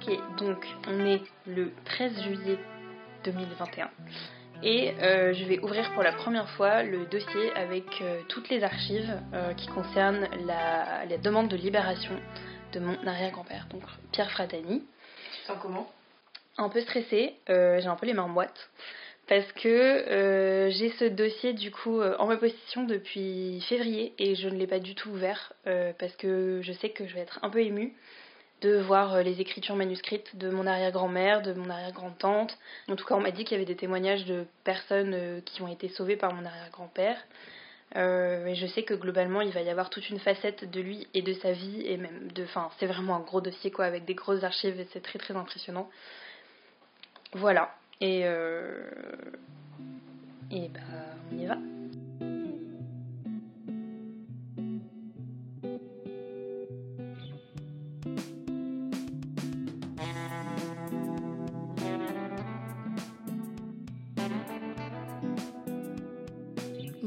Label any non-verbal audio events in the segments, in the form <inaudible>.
Ok, donc on est le 13 juillet 2021 et euh, je vais ouvrir pour la première fois le dossier avec euh, toutes les archives euh, qui concernent la, la, demande de libération de mon arrière-grand-père, donc Pierre Fratani. Tu sens comment? Un peu stressée, j'ai un peu les mains moites. Parce que j'ai ce dossier du coup en ma possession depuis février et je ne l'ai pas du tout ouvert parce que je sais que je vais être un peu émue de voir euh, les écritures manuscrites de mon arrière-grand-mère, de mon arrière-grand-tante. En tout cas, on m'a dit qu'il y avait des témoignages de personnes euh, qui ont été sauvées par mon arrière-grand-père. Euh, et je sais que globalement, il va y avoir toute une facette de lui et de sa vie, et même de. Enfin, c'est vraiment un gros dossier, quoi, avec des grosses archives, et c'est très très impressionnant. Voilà. Et. Et bah, on y va.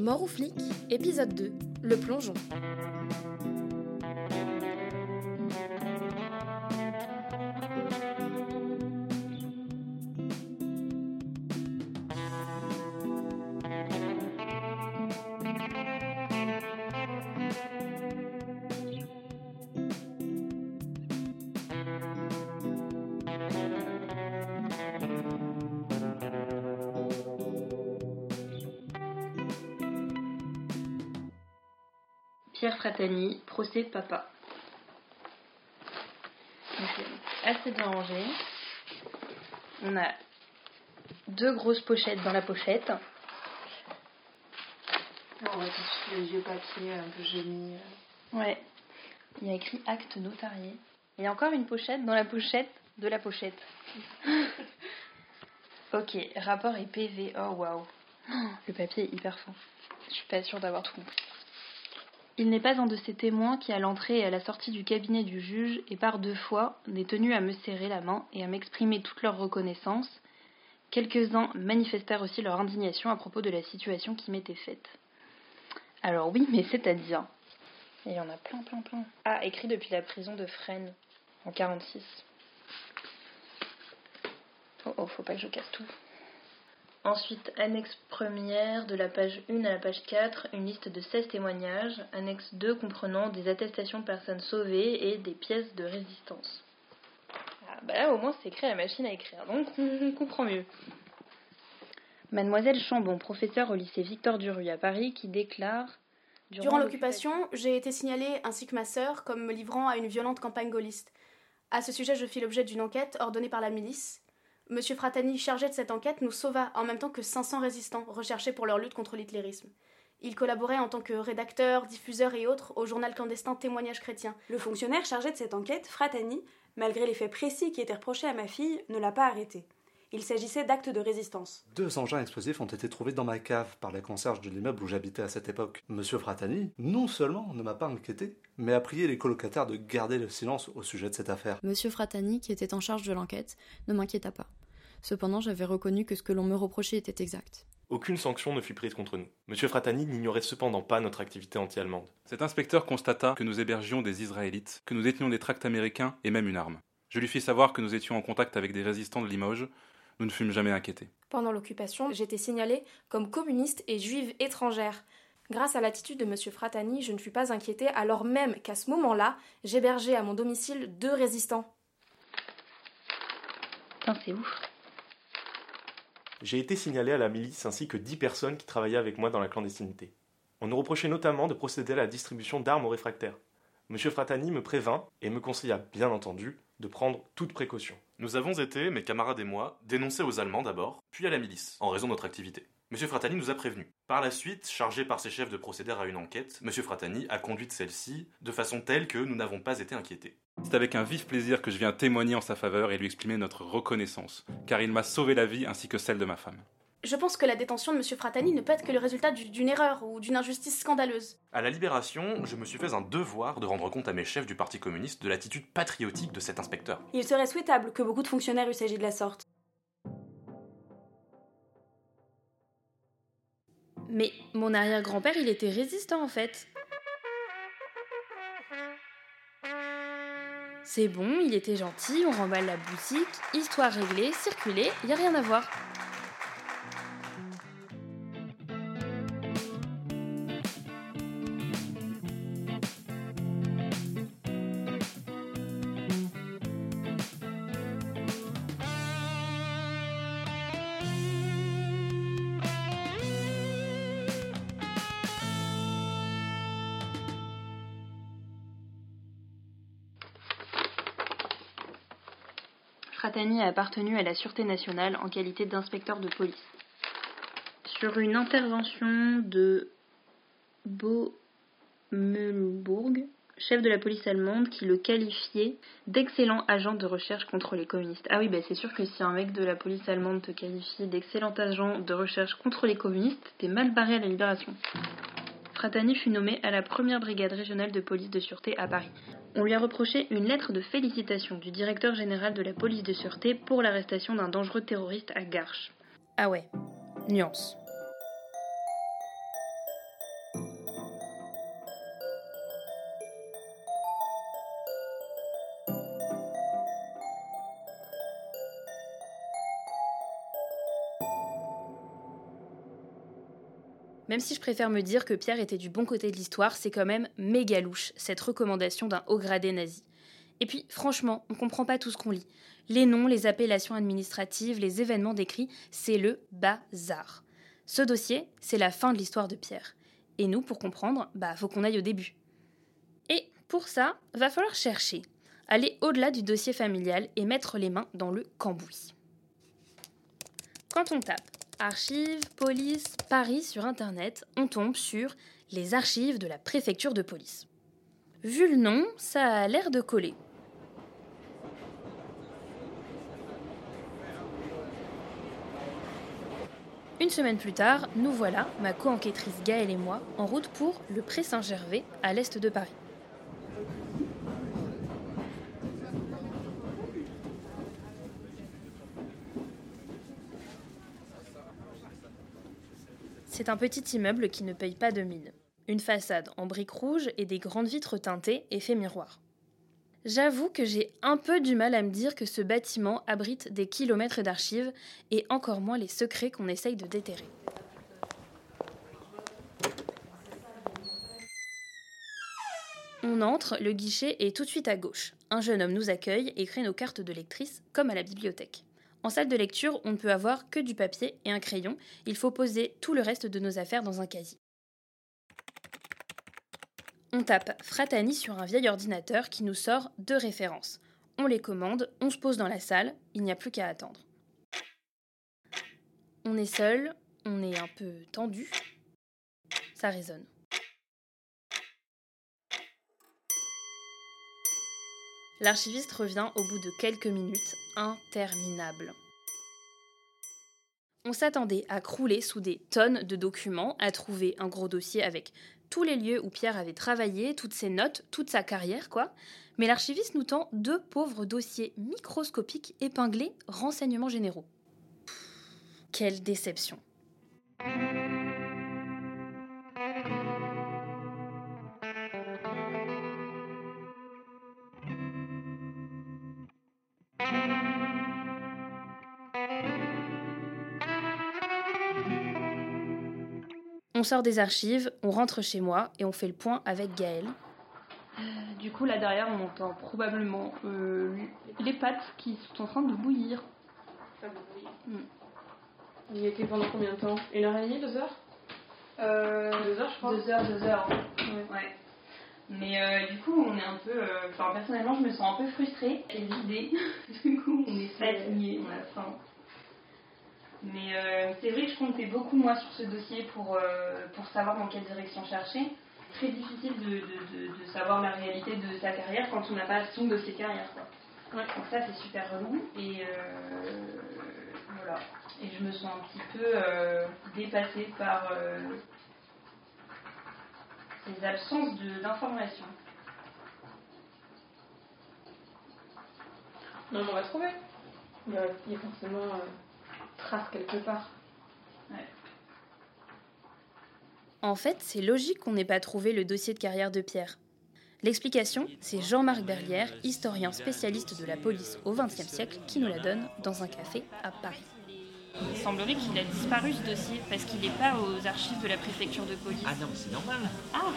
Mort ou flic, épisode 2, le plongeon. Pierre Fratani, procès papa. Donc, assez bien rangé. On a deux grosses pochettes dans la pochette. On va tous les vieux papiers un peu jaunis. Ouais. Il y a écrit acte notarié. Il y a encore une pochette dans la pochette de la pochette. <laughs> ok, rapport et PV. Oh waouh. Le papier est hyper fin. Je suis pas sûre d'avoir tout compris. Il n'est pas un de ces témoins qui, à l'entrée et à la sortie du cabinet du juge, et par deux fois, n'est tenu à me serrer la main et à m'exprimer toute leur reconnaissance. Quelques-uns manifestèrent aussi leur indignation à propos de la situation qui m'était faite. Alors oui, mais c'est-à-dire. Il y en a plein, plein, plein. Ah, écrit depuis la prison de Fresnes, en 46. Oh, oh, faut pas que je casse tout. Ensuite, annexe première, de la page 1 à la page 4, une liste de 16 témoignages. Annexe 2 comprenant des attestations de personnes sauvées et des pièces de résistance. Ah, bah là, au moins, c'est écrit à la machine à écrire, donc <laughs> on comprend mieux. Mademoiselle Chambon, professeure au lycée Victor Duruy à Paris, qui déclare Durant l'occupation, j'ai été signalée, ainsi que ma sœur, comme me livrant à une violente campagne gaulliste. À ce sujet, je fis l'objet d'une enquête ordonnée par la milice. Monsieur Fratani, chargé de cette enquête, nous sauva en même temps que 500 résistants recherchés pour leur lutte contre l'hitlérisme. Il collaborait en tant que rédacteur, diffuseur et autres au journal clandestin Témoignages chrétiens. Le fonctionnaire chargé de cette enquête, Fratani, malgré les faits précis qui étaient reprochés à ma fille, ne l'a pas arrêté. Il s'agissait d'actes de résistance. Deux engins explosifs ont été trouvés dans ma cave par la concierge de l'immeuble où j'habitais à cette époque. Monsieur Fratani, non seulement ne m'a pas inquiété, mais a prié les colocataires de garder le silence au sujet de cette affaire. Monsieur Fratani, qui était en charge de l'enquête, ne m'inquiéta pas. Cependant, j'avais reconnu que ce que l'on me reprochait était exact. Aucune sanction ne fut prise contre nous. Monsieur Fratani n'ignorait cependant pas notre activité anti-allemande. Cet inspecteur constata que nous hébergions des Israélites, que nous détenions des tracts américains et même une arme. Je lui fis savoir que nous étions en contact avec des résistants de Limoges, nous ne fûmes jamais inquiétés. Pendant l'occupation, j'étais signalée comme communiste et juive étrangère. Grâce à l'attitude de M. Fratani, je ne fus pas inquiétée, alors même qu'à ce moment-là, j'hébergeais à mon domicile deux résistants. Putain, c'est ouf. J'ai été signalé à la milice ainsi que dix personnes qui travaillaient avec moi dans la clandestinité. On nous reprochait notamment de procéder à la distribution d'armes aux réfractaires. M. Fratani me prévint et me conseilla, bien entendu, de prendre toute précaution. Nous avons été, mes camarades et moi, dénoncés aux Allemands d'abord, puis à la milice, en raison de notre activité. M. Fratani nous a prévenus. Par la suite, chargé par ses chefs de procéder à une enquête, M. Fratani a conduit celle-ci de façon telle que nous n'avons pas été inquiétés. C'est avec un vif plaisir que je viens témoigner en sa faveur et lui exprimer notre reconnaissance, car il m'a sauvé la vie ainsi que celle de ma femme. Je pense que la détention de M. Fratani ne peut être que le résultat d'une erreur ou d'une injustice scandaleuse. À la Libération, je me suis fait un devoir de rendre compte à mes chefs du Parti communiste de l'attitude patriotique de cet inspecteur. Il serait souhaitable que beaucoup de fonctionnaires eussent agi de la sorte. Mais mon arrière-grand-père, il était résistant en fait. C'est bon, il était gentil, on remballe la boutique, histoire réglée, circulée, y a rien à voir. Fratani a appartenu à la Sûreté nationale en qualité d'inspecteur de police. Sur une intervention de Bommelbourg, chef de la police allemande, qui le qualifiait d'excellent agent de recherche contre les communistes. Ah oui, bah c'est sûr que si un mec de la police allemande te qualifie d'excellent agent de recherche contre les communistes, t'es mal barré à la libération. Fratani fut nommé à la première brigade régionale de police de sûreté à Paris. On lui a reproché une lettre de félicitation du directeur général de la police de sûreté pour l'arrestation d'un dangereux terroriste à Garches. Ah ouais, nuance. Même si je préfère me dire que Pierre était du bon côté de l'histoire, c'est quand même méga louche, cette recommandation d'un haut gradé nazi. Et puis, franchement, on comprend pas tout ce qu'on lit. Les noms, les appellations administratives, les événements décrits, c'est le bazar. Ce dossier, c'est la fin de l'histoire de Pierre. Et nous, pour comprendre, bah faut qu'on aille au début. Et pour ça, va falloir chercher, aller au-delà du dossier familial et mettre les mains dans le cambouis. Quand on tape Archives, police, Paris sur Internet, on tombe sur les archives de la préfecture de police. Vu le nom, ça a l'air de coller. Une semaine plus tard, nous voilà, ma co-enquêtrice Gaëlle et moi, en route pour le Pré Saint-Gervais, à l'est de Paris. C'est un petit immeuble qui ne paye pas de mine. Une façade en briques rouges et des grandes vitres teintées effet miroir. J'avoue que j'ai un peu du mal à me dire que ce bâtiment abrite des kilomètres d'archives et encore moins les secrets qu'on essaye de déterrer. On entre, le guichet est tout de suite à gauche. Un jeune homme nous accueille et crée nos cartes de lectrice, comme à la bibliothèque. En salle de lecture, on ne peut avoir que du papier et un crayon. Il faut poser tout le reste de nos affaires dans un casier. On tape Fratani sur un vieil ordinateur qui nous sort deux références. On les commande, on se pose dans la salle, il n'y a plus qu'à attendre. On est seul, on est un peu tendu. Ça résonne. L'archiviste revient au bout de quelques minutes, interminable. On s'attendait à crouler sous des tonnes de documents, à trouver un gros dossier avec tous les lieux où Pierre avait travaillé, toutes ses notes, toute sa carrière, quoi. Mais l'archiviste nous tend deux pauvres dossiers microscopiques épinglés renseignements généraux. quelle déception. On sort des archives, on rentre chez moi et on fait le point avec Gaëlle. Euh, du coup, là derrière, on entend probablement euh, les pâtes qui sont en train de bouillir. Mm. Il y était pendant combien de temps? Une heure et demie, deux heures? Euh, Deux heures, je crois. Deux heures, deux heures. Ouais. Mais euh, du coup, on est un peu. euh, Enfin, personnellement, je me sens un peu frustrée et vidée. <laughs> du coup, on est fatigué, on a faim. Mais euh, c'est vrai que je comptais beaucoup, moi, sur ce dossier pour, euh, pour savoir dans quelle direction chercher. Très difficile de, de, de, de savoir la réalité de sa carrière quand on n'a pas son dossier carrière. Quoi. Donc, ça, c'est super relou. Et euh, voilà. Et je me sens un petit peu dépassée par ces absences de- d'informations. Non, mais on va trouver. Il y a, il y a forcément euh, trace quelque part. En fait, c'est logique qu'on n'ait pas trouvé le dossier de carrière de Pierre. L'explication, c'est Jean-Marc Berlière, historien spécialiste de la police au XXe siècle, qui nous la donne dans un café à Paris. Il semblerait qu'il a disparu ce dossier parce qu'il n'est pas aux archives de la préfecture de police. Ah non, c'est normal. Ah,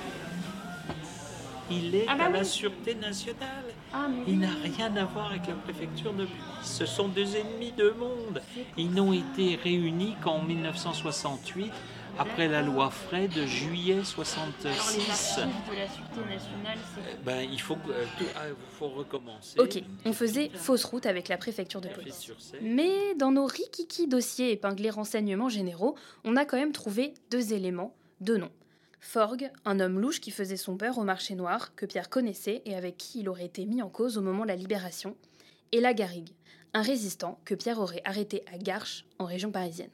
Il est Ah bah à la. Sûreté nationale. ah, mais Il n'a rien à voir avec la préfecture de police. Ce sont deux ennemis de monde. Ils n'ont été réunis qu'en 1968, après la loi Frey de juillet Alors les 66. archives de la Sûreté nationale, c'est... Ben, il faut, euh, tout- ah, faut recommencer. Ok, on faisait fausse route avec la préfecture de police. Mais dans nos rikiki dossiers épinglés renseignements généraux, on a quand même trouvé deux éléments, deux noms. Forgue, un homme louche qui faisait son beurre au marché noir, que Pierre connaissait et avec qui il aurait été mis en cause au moment de la libération, et la Garrigue, un résistant que Pierre aurait arrêté à Garches, en région parisienne.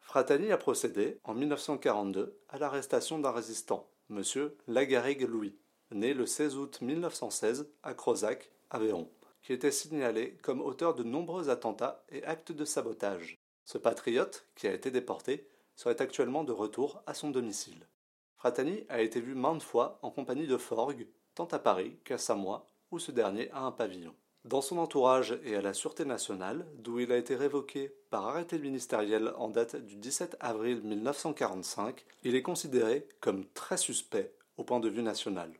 Fratani a procédé, en 1942, à l'arrestation d'un résistant, M. Lagarrigue Louis, né le 16 août 1916 à Crozac, Aveyron, qui était signalé comme auteur de nombreux attentats et actes de sabotage. Ce patriote, qui a été déporté, serait actuellement de retour à son domicile. Fratani a été vu maintes fois en compagnie de Forgue, tant à Paris qu'à Samoa, où ce dernier a un pavillon. Dans son entourage et à la Sûreté nationale, d'où il a été révoqué par arrêté ministériel en date du 17 avril 1945, il est considéré comme très suspect au point de vue national.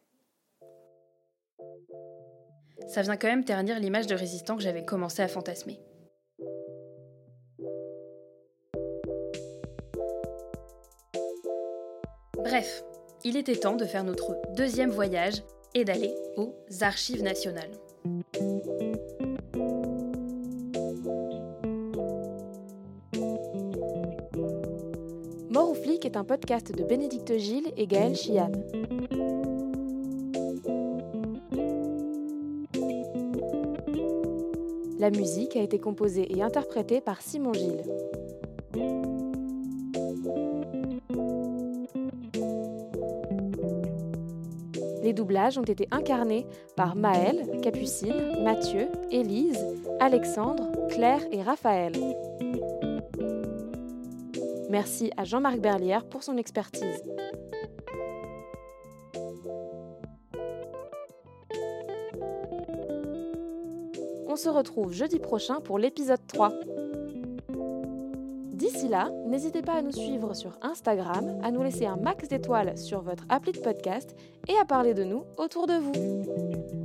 Ça vient quand même ternir l'image de résistant que j'avais commencé à fantasmer. Bref, il était temps de faire notre deuxième voyage et d'aller aux archives nationales. Mort ou flic est un podcast de Bénédicte Gilles et Gaël Chian. La musique a été composée et interprétée par Simon Gilles. Doublages ont été incarnés par Maël, Capucine, Mathieu, Élise, Alexandre, Claire et Raphaël. Merci à Jean-Marc Berlière pour son expertise. On se retrouve jeudi prochain pour l'épisode 3. N'hésitez pas à nous suivre sur Instagram, à nous laisser un max d'étoiles sur votre appli de podcast et à parler de nous autour de vous.